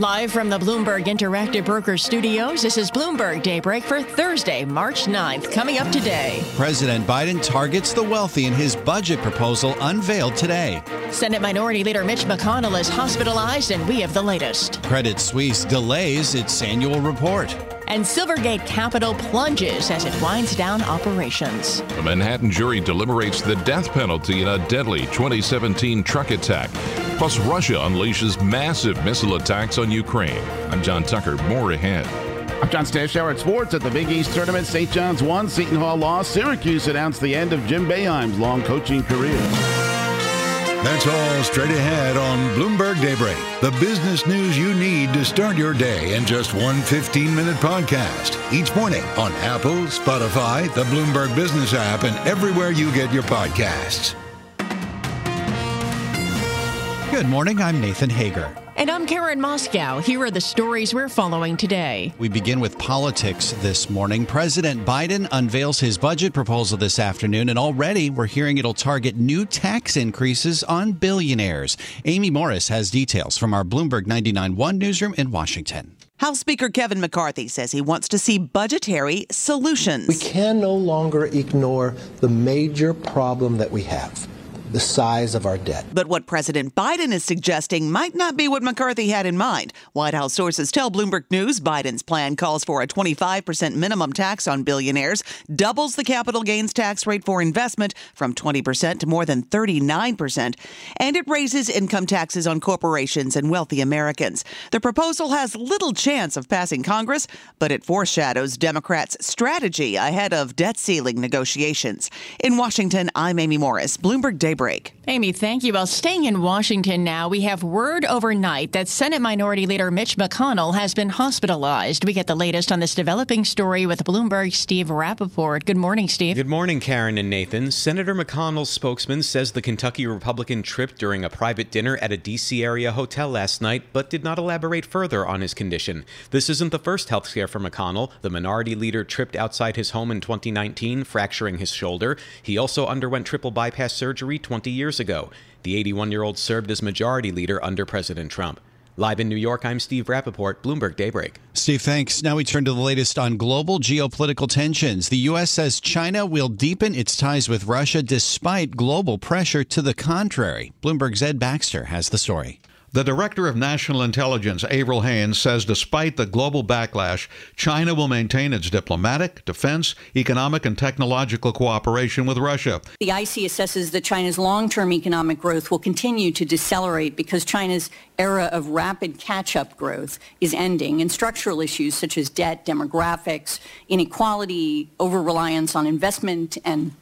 Live from the Bloomberg Interactive Brokers Studios, this is Bloomberg Daybreak for Thursday, March 9th. Coming up today. President Biden targets the wealthy in his budget proposal unveiled today. Senate Minority Leader Mitch McConnell is hospitalized, and we have the latest. Credit Suisse delays its annual report. And Silvergate Capital plunges as it winds down operations. A Manhattan jury deliberates the death penalty in a deadly 2017 truck attack. Plus, Russia unleashes massive missile attacks on Ukraine. I'm John Tucker. More ahead. I'm John Stashower at Sports at the Big East Tournament. St. John's won, Seton Hall lost. Syracuse announced the end of Jim Boeheim's long coaching career. That's all straight ahead on Bloomberg Daybreak, the business news you need to start your day in just one 15 minute podcast. Each morning on Apple, Spotify, the Bloomberg Business app, and everywhere you get your podcasts. Good morning. I'm Nathan Hager. And I'm Karen Moskow. Here are the stories we're following today. We begin with politics this morning. President Biden unveils his budget proposal this afternoon, and already we're hearing it'll target new tax increases on billionaires. Amy Morris has details from our Bloomberg 99.1 newsroom in Washington. House Speaker Kevin McCarthy says he wants to see budgetary solutions. We can no longer ignore the major problem that we have the size of our debt. But what President Biden is suggesting might not be what McCarthy had in mind. White House sources tell Bloomberg News Biden's plan calls for a 25% minimum tax on billionaires, doubles the capital gains tax rate for investment from 20% to more than 39%, and it raises income taxes on corporations and wealthy Americans. The proposal has little chance of passing Congress, but it foreshadows Democrats' strategy ahead of debt ceiling negotiations. In Washington, I'm Amy Morris, Bloomberg Daybreak break. Amy, thank you. Well, staying in Washington now, we have word overnight that Senate Minority Leader Mitch McConnell has been hospitalized. We get the latest on this developing story with Bloomberg Steve Rappaport. Good morning, Steve. Good morning, Karen and Nathan. Senator McConnell's spokesman says the Kentucky Republican tripped during a private dinner at a D.C. area hotel last night, but did not elaborate further on his condition. This isn't the first health scare for McConnell. The minority leader tripped outside his home in 2019, fracturing his shoulder. He also underwent triple bypass surgery 20 years ago. The 81 year old served as majority leader under President Trump. Live in New York, I'm Steve Rappaport, Bloomberg Daybreak. Steve, thanks. Now we turn to the latest on global geopolitical tensions. The U.S. says China will deepen its ties with Russia despite global pressure to the contrary. Bloomberg's Ed Baxter has the story. The Director of National Intelligence, Avril Haines, says despite the global backlash, China will maintain its diplomatic, defense, economic, and technological cooperation with Russia. The IC assesses that China's long term economic growth will continue to decelerate because China's era of rapid catch up growth is ending, and structural issues such as debt, demographics, inequality, over reliance on investment, and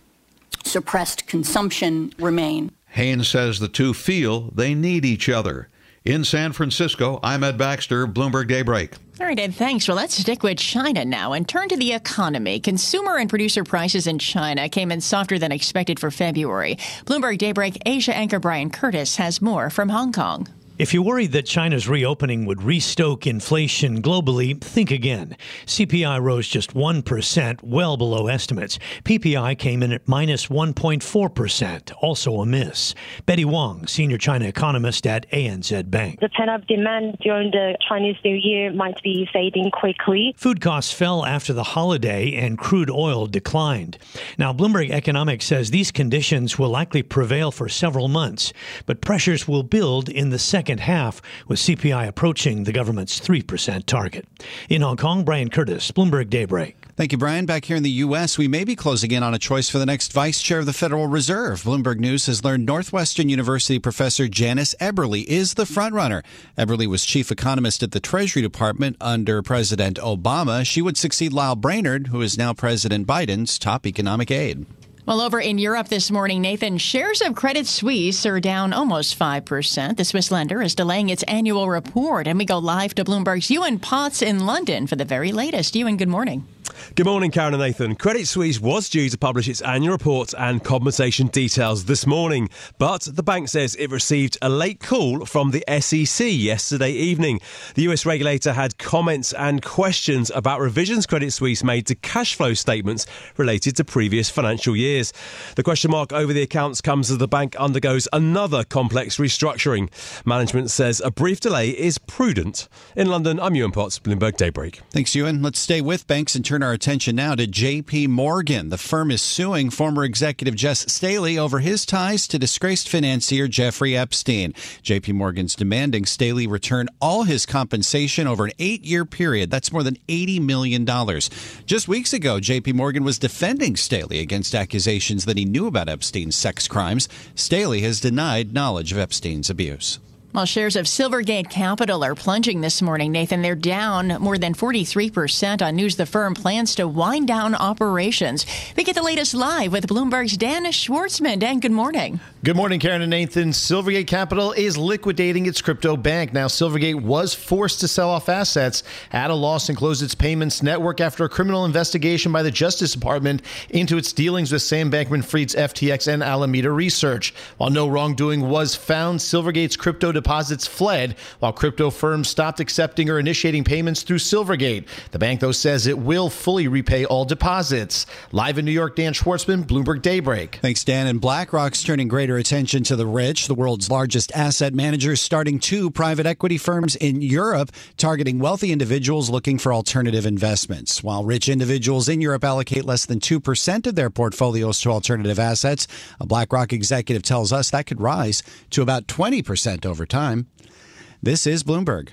suppressed consumption remain. Haines says the two feel they need each other. In San Francisco, I'm Ed Baxter, Bloomberg Daybreak. All right, Ed, thanks. Well, let's stick with China now and turn to the economy. Consumer and producer prices in China came in softer than expected for February. Bloomberg Daybreak Asia anchor Brian Curtis has more from Hong Kong. If you're worried that China's reopening would restoke inflation globally, think again. CPI rose just 1%, well below estimates. PPI came in at minus 1.4%, also a miss. Betty Wang, senior China economist at ANZ Bank. The pent-up demand during the Chinese New Year might be fading quickly. Food costs fell after the holiday and crude oil declined. Now, Bloomberg Economics says these conditions will likely prevail for several months, but pressures will build in the second second half, with CPI approaching the government's 3% target. In Hong Kong, Brian Curtis, Bloomberg Daybreak. Thank you, Brian. Back here in the U.S., we may be closing in on a choice for the next vice chair of the Federal Reserve. Bloomberg News has learned Northwestern University professor Janice Eberly is the frontrunner. Eberly was chief economist at the Treasury Department under President Obama. She would succeed Lael Brainard, who is now President Biden's top economic aide. Well, over in Europe this morning, Nathan, shares of Credit Suisse are down almost 5%. The Swiss lender is delaying its annual report. And we go live to Bloomberg's Ewan Potts in London for the very latest. Ewan, good morning. Good morning, Karen and Nathan. Credit Suisse was due to publish its annual report and compensation details this morning, but the bank says it received a late call from the SEC yesterday evening. The US regulator had comments and questions about revisions Credit Suisse made to cash flow statements related to previous financial years. The question mark over the accounts comes as the bank undergoes another complex restructuring. Management says a brief delay is prudent. In London, I'm Ewan Potts, Bloomberg Daybreak. Thanks, Ewan. Let's stay with banks and turn our attention now to JP Morgan. The firm is suing former executive Jes Staley over his ties to disgraced financier Jeffrey Epstein. JP Morgan's demanding Staley return all his compensation over an eight year period. That's more than $80 million. Just weeks ago, JP Morgan was defending Staley against accusations that he knew about Epstein's sex crimes. Staley has denied knowledge of Epstein's abuse. While shares of Silvergate Capital are plunging this morning, Nathan, they're down more than 43% on news the firm plans to wind down operations. We get the latest live with Bloomberg's Dan Schwartzman. Dan, good morning. Good morning, Karen and Nathan. Silvergate Capital is liquidating its crypto bank. Now, Silvergate was forced to sell off assets at a loss and close its payments network after a criminal investigation by the Justice Department into its dealings with Sam Bankman Fried's FTX and Alameda Research. While no wrongdoing was found, Silvergate's crypto deposits fled while crypto firms stopped accepting or initiating payments through Silvergate. The bank, though, says it will fully repay all deposits. Live in New York, Dan Schwartzman, Bloomberg Daybreak. Thanks, Dan. And BlackRock's turning greater attention to the rich. The world's largest asset managers starting two private equity firms in Europe, targeting wealthy individuals looking for alternative investments. While rich individuals in Europe allocate less than 2% of their portfolios to alternative assets, a BlackRock executive tells us that could rise to about 20% over time. This is Bloomberg.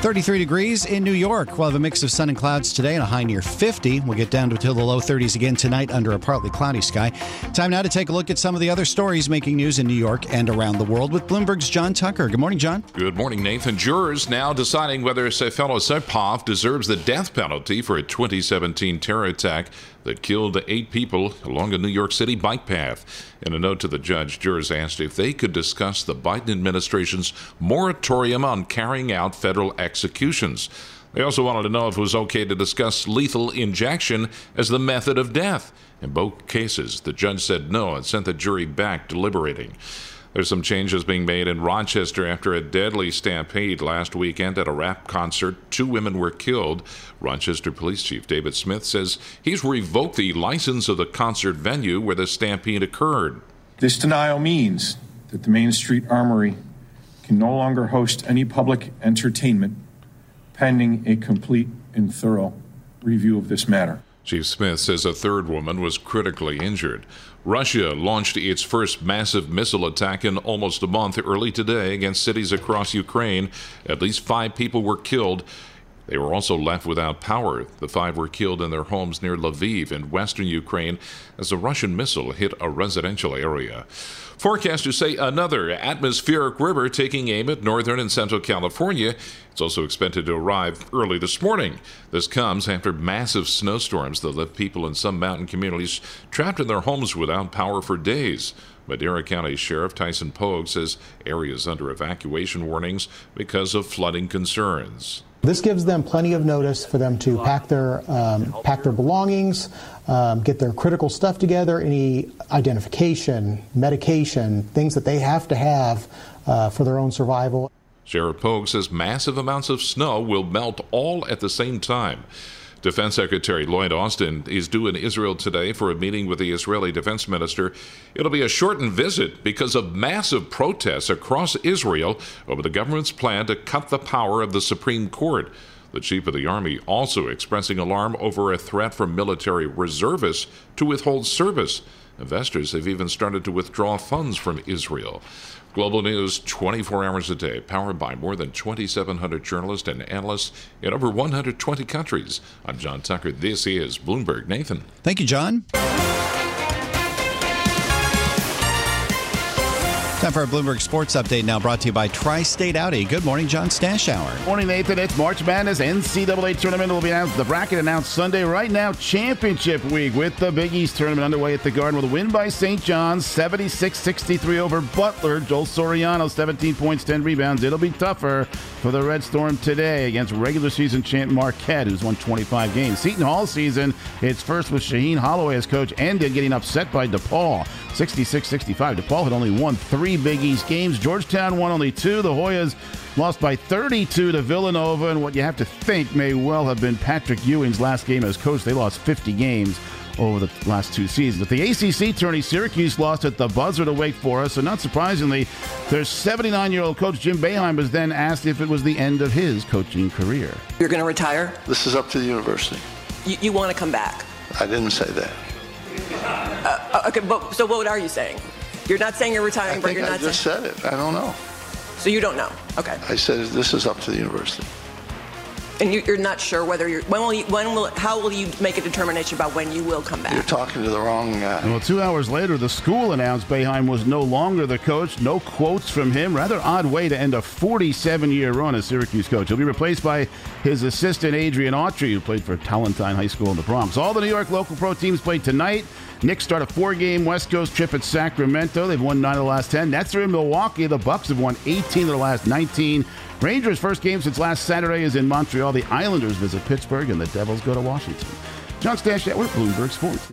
33 degrees in New York. We'll have a mix of sun and clouds today and a high near 50. We'll get down to the low 30s again tonight under a partly cloudy sky. Time now to take a look at some of the other stories making news in New York and around the world with Bloomberg's John Tucker. Good morning, John. Good morning, Nathan. Jurors now deciding whether Sayfullo Saipov deserves the death penalty for a 2017 terror attack that killed eight people along a New York City bike path. In a note to the judge, jurors asked if they could discuss the Biden administration's moratorium on carrying out federal executions. They also wanted to know if it was okay to discuss lethal injection as the method of death. In both cases, the judge said no and sent the jury back deliberating. There's some changes being made in Rochester after a deadly stampede last weekend at a rap concert. Two women were killed. Rochester Police Chief David Smith says he's revoked the license of the concert venue where the stampede occurred. This denial means that the Main Street Armory can no longer host any public entertainment pending a complete and thorough review of this matter. Chief Smith says a third woman was critically injured. Russia launched its first massive missile attack in almost a month early today against cities across Ukraine. At least five people were killed. They were also left without power. The five were killed in their homes near Lviv in western Ukraine as a Russian missile hit a residential area. Forecasters say another atmospheric river taking aim at northern and central California. It's also expected to arrive early this morning. This comes after massive snowstorms that left people in some mountain communities trapped in their homes without power for days. Madera County Sheriff Tyson Pogue says areas under evacuation warnings because of flooding concerns. This gives them plenty of notice for them to pack their um, pack their belongings, um, get their critical stuff together, any identification, medication, things that they have to have uh, for their own survival. Sheriff Pogue says massive amounts of snow will melt all at the same time. Defense Secretary Lloyd Austin is due in Israel today for a meeting with the Israeli defense minister. It'll be a shortened visit because of massive protests across Israel over the government's plan to cut the power of the Supreme Court. The chief of the army also expressing alarm over a threat from military reservists to withhold service. Investors have even started to withdraw funds from Israel. Global News 24 hours a day, powered by more than 2,700 journalists and analysts in over 120 countries. I'm John Tucker. This is Bloomberg. Nathan. Thank you, John. Time for a Bloomberg Sports Update now brought to you by Tri State Audi. Good morning, John Stashower. Morning, Nathan. It's March Madness. NCAA tournament will be announced. The bracket announced Sunday. Right now, championship week with the Big East tournament underway at the Garden with a win by St. John's, 76 63 over Butler. Joel Soriano, 17 points, 10 rebounds. It'll be tougher for the Red Storm today against regular season champ Marquette, who's won 25 games. Seton Hall season, its first with Shaheen Holloway as coach, ended getting upset by DePaul. 66-65. DePaul had only won three Big East games. Georgetown won only two. The Hoyas lost by 32 to Villanova, and what you have to think may well have been Patrick Ewing's last game as coach. They lost 50 games over the last two seasons. At the ACC tourney, Syracuse lost at the buzzer to Wake Forest, so not surprisingly, their 79-year-old coach Jim Boeheim was then asked if it was the end of his coaching career. You're going to retire? This is up to the university. You, you want to come back? I didn't say that. Uh, okay, but so what are you saying? You're not saying you're retiring, I but you're I not just saying. said it. I don't know. So you don't know? Okay. I said this is up to the university. And you, are not sure whether you're when will you, when will how will you make a determination about when you will come back? You're talking to the wrong guy. Well, two hours later, the school announced Boeheim was no longer the coach. No quotes from him. Rather odd way to end a 47-year run as Syracuse coach. He'll be replaced by his assistant Adrian Autry, who played for Tolentine High School in the Bronx. All the New York local pro teams played tonight. Knicks start a four-game West Coast trip at Sacramento. They've won nine of the last ten. Nets are in Milwaukee. The Bucks have won 18 of the last 19. Rangers' first game since last Saturday is in Montreal. The Islanders visit Pittsburgh, and the Devils go to Washington. John Stashower, Bloomberg Sports.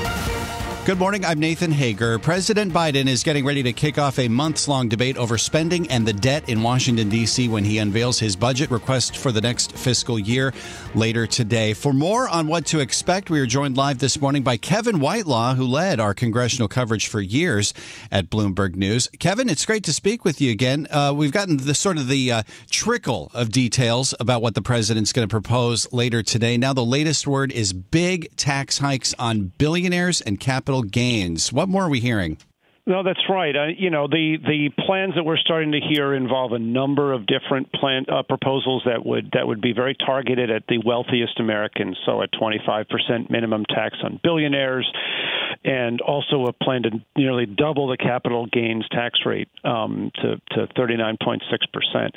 Good morning. I'm Nathan Hager. President Biden is getting ready to kick off a months long debate over spending and the debt in Washington, D.C. when he unveils his budget request for the next fiscal year later today. For more on what to expect, we are joined live this morning by Kevin Whitelaw, who led our congressional coverage for years at Bloomberg News. Kevin, it's great to speak with you again. Uh, we've gotten the sort of the uh, trickle of details about what the president's going to propose later today. Now, the latest word is big tax hikes on billionaires and capital gains. What more are we hearing? No, that's right. Uh, you know, the the plans that we're starting to hear involve a number of different plan uh, proposals that would that would be very targeted at the wealthiest Americans. So, a 25% minimum tax on billionaires, and also a plan to nearly double the capital gains tax rate um, to to 39.6%.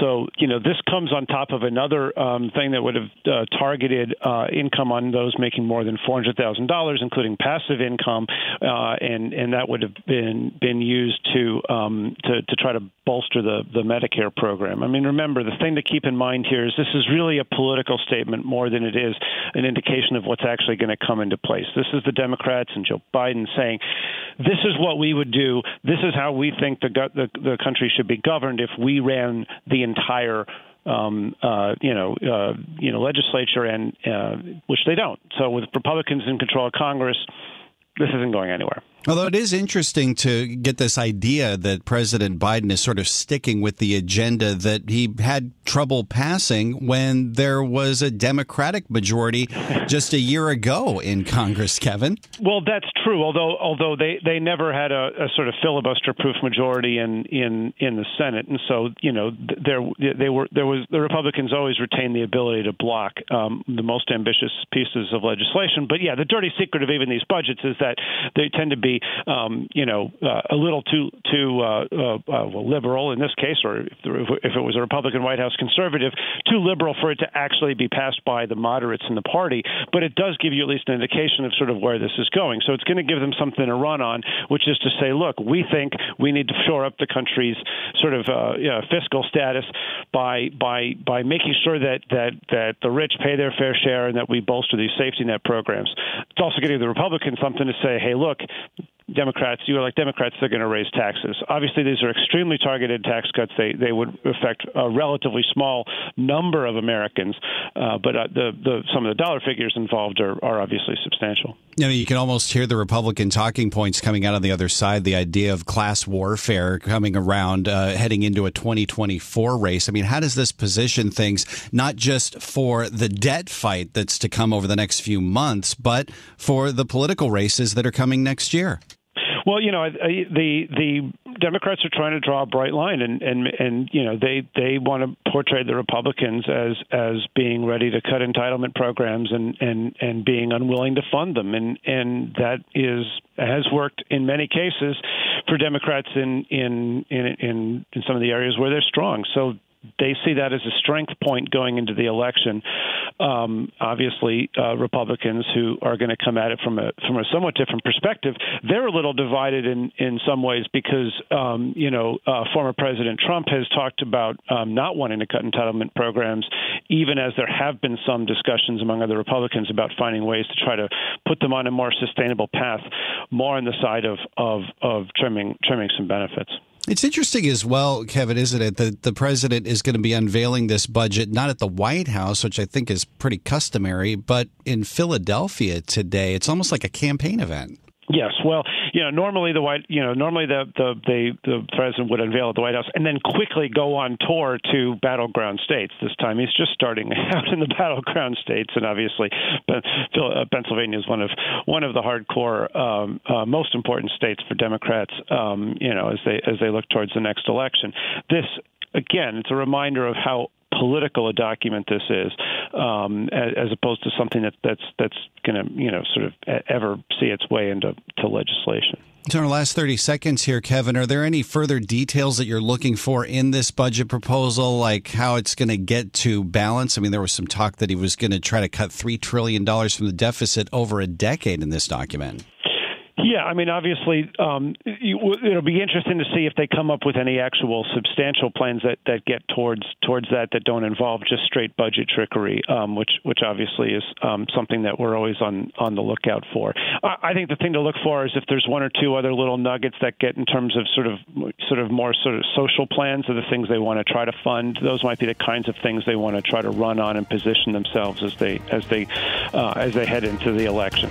So, you know, this comes on top of another um, thing that would have uh, targeted uh, income on those making more than $400,000, including passive income, uh, and and that would have been been used to um, to to try to bolster the the Medicare program. I mean, remember the thing to keep in mind here is this is really a political statement more than it is an indication of what's actually going to come into place. This is the Democrats and Joe Biden saying, "This is what we would do. This is how we think the the, the country should be governed if we ran the entire." um, uh, you know, uh, you know, legislature, and uh, which they don't. So with Republicans in control of Congress, this isn't going anywhere. Although it is interesting to get this idea that President Biden is sort of sticking with the agenda that he had trouble passing when there was a Democratic majority just a year ago in Congress, Kevin. Well, that's true. Although although they, they never had a, a sort of filibuster proof majority in, in, in the Senate, and so you know there they were there was the Republicans always retained the ability to block um, the most ambitious pieces of legislation. But yeah, the dirty secret of even these budgets is that they tend to be be, um, you know, uh, a little too too uh, uh, well, liberal in this case, or if, if it was a Republican White House conservative, too liberal for it to actually be passed by the moderates in the party. But it does give you at least an indication of sort of where this is going. So it's going to give them something to run on, which is to say, look, we think we need to shore up the country's sort of uh, you know, fiscal status by by by making sure that that that the rich pay their fair share and that we bolster these safety net programs. It's also give the Republicans something to say, hey, look, Democrats, you are like Democrats, they're going to raise taxes. Obviously, these are extremely targeted tax cuts. They they would affect a relatively small number of Americans, uh, but uh, the the some of the dollar figures involved are, are obviously substantial. You know, you can almost hear the Republican talking points coming out on the other side. The idea of class warfare coming around, uh, heading into a 2024 race. I mean, how does this position things not just for the debt fight that's to come over the next few months, but for the political races that are coming next year? Well, you know, the the Democrats are trying to draw a bright line, and and and you know they they want to portray the Republicans as as being ready to cut entitlement programs and and and being unwilling to fund them, and and that is has worked in many cases for Democrats in in in in, in some of the areas where they're strong. So they see that as a strength point going into the election. Um, obviously, uh, Republicans who are going to come at it from a from a somewhat different perspective, they're a little divided in in some ways because um, you know uh, former President Trump has talked about um, not wanting to cut entitlement programs, even as there have been some discussions among other Republicans about finding ways to try to put them on a more sustainable path, more on the side of of, of trimming trimming some benefits. It's interesting as well, Kevin, isn't it? That the president is going to be unveiling this budget not at the White House, which I think is pretty customary, but in Philadelphia today. It's almost like a campaign event. Yes, well, you know, normally the white, you know, normally the the the, the president would unveil at the White House and then quickly go on tour to battleground states. This time he's just starting out in the battleground states, and obviously, uh, Pennsylvania is one of one of the hardcore, um, uh, most important states for Democrats. Um, you know, as they as they look towards the next election, this again, it's a reminder of how political a document this is, um, as, as, opposed to something that, that's that's going to you know sort of ever see its way into to legislation. So, in our last 30 seconds here, Kevin, are there any further details that you're looking for in this budget proposal, like how it's going to get to balance? I mean, there was some talk that he was going to try to cut $3 trillion from the deficit over a decade in this document. Yeah, I mean, obviously, um, it'll be interesting to see if they come up with any actual substantial plans that, that get towards towards that that don't involve just straight budget trickery, um, which which obviously is um, something that we're always on on the lookout for. I, think the thing to look for is if there's one or two other little nuggets that get in terms of sort of sort of more sort of social plans or the things they want to try to fund. Those might be the kinds of things they want to try to run on and position themselves as they as they uh, as they head into the election.